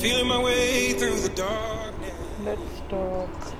Feeling my way through the darkness. Let's talk.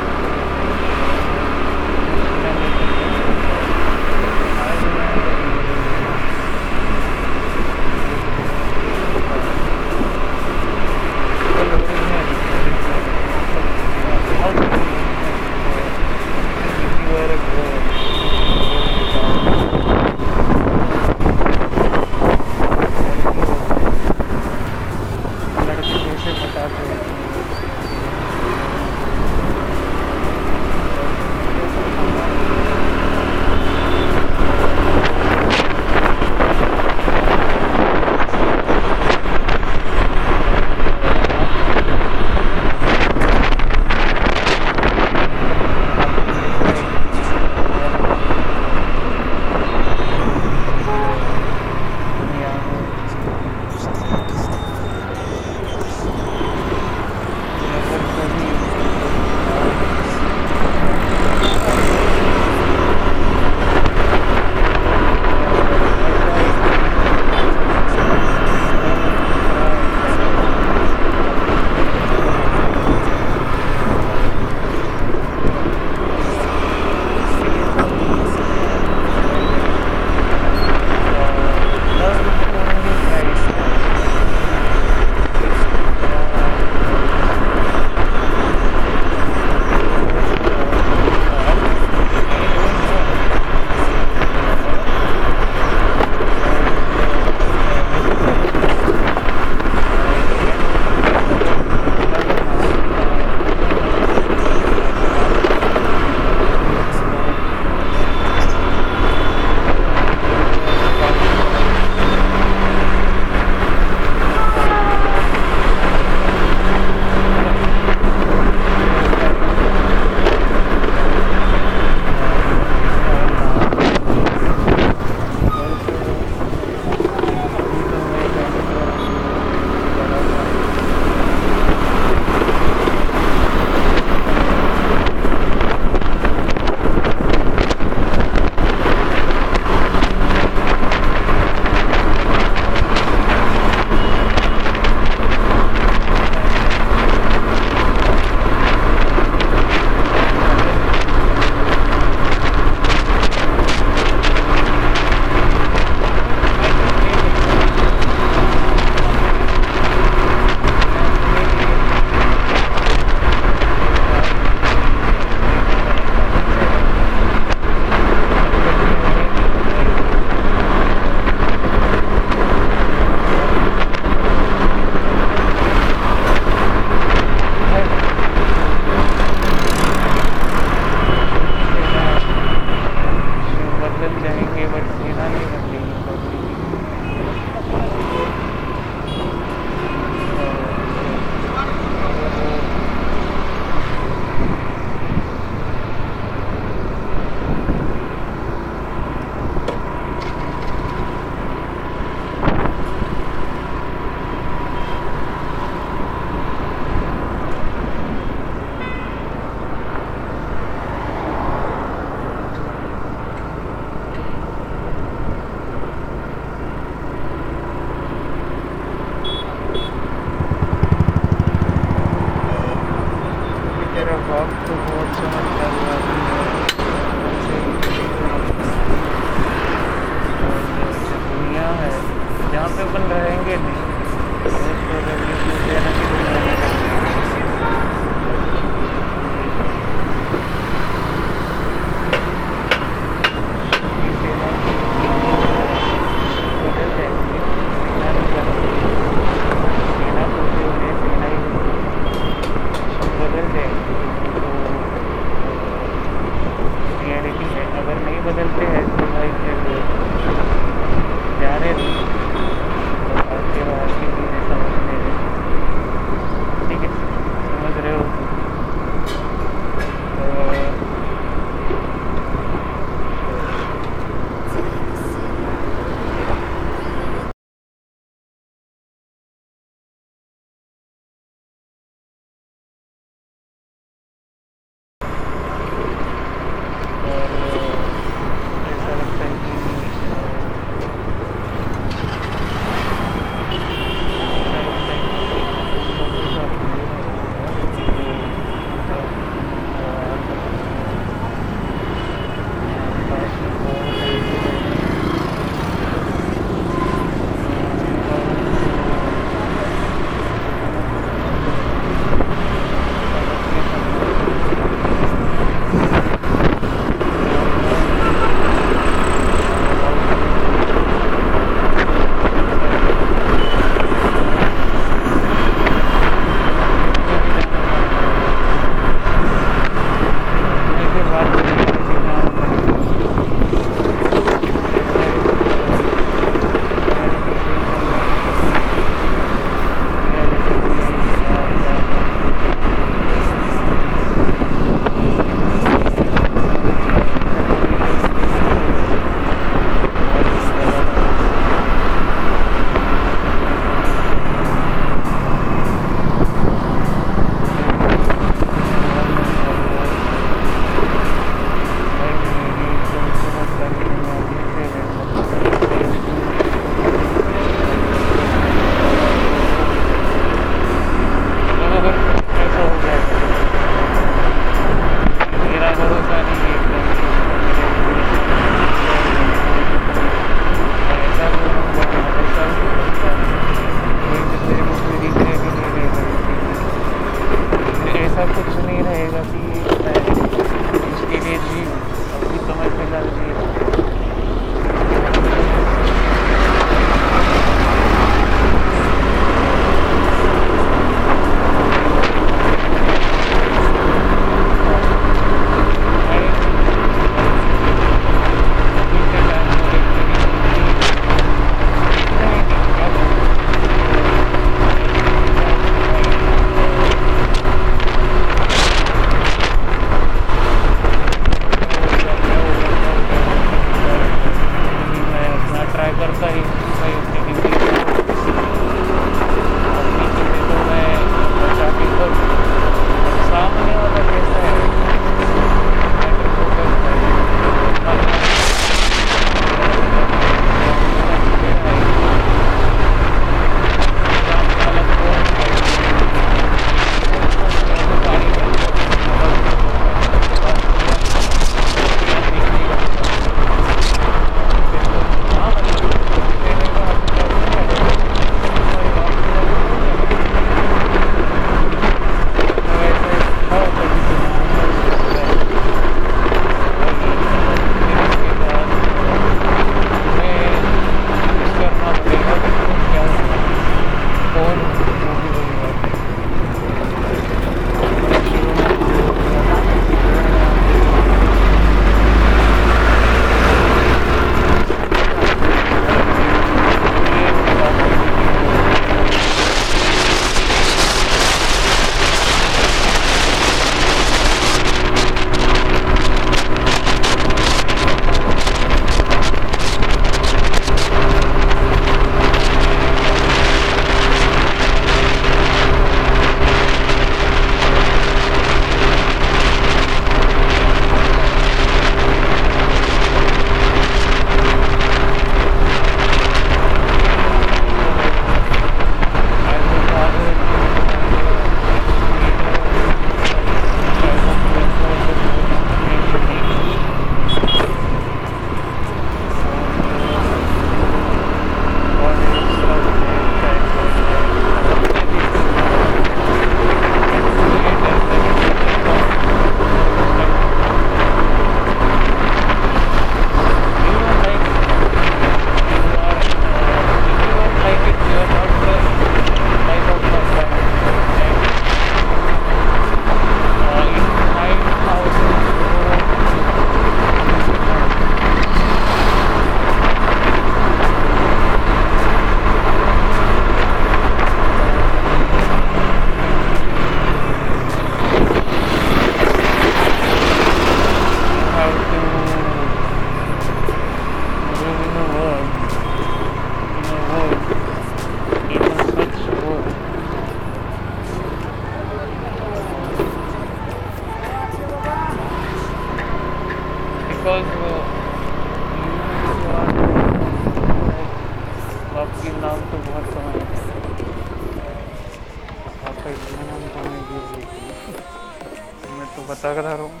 बता कर रहा हूँ।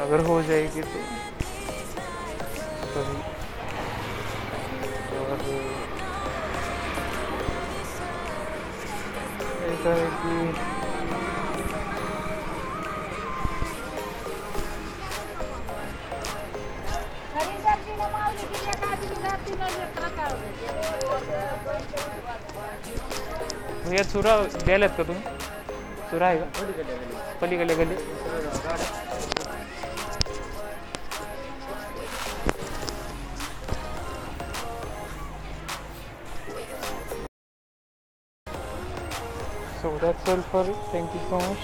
अगर हो जाएगी तो ऐसा है कि भैया चुरा द्यायलात का तुम्ही तुर आएगा पली गली। गली so that's all for thank you so much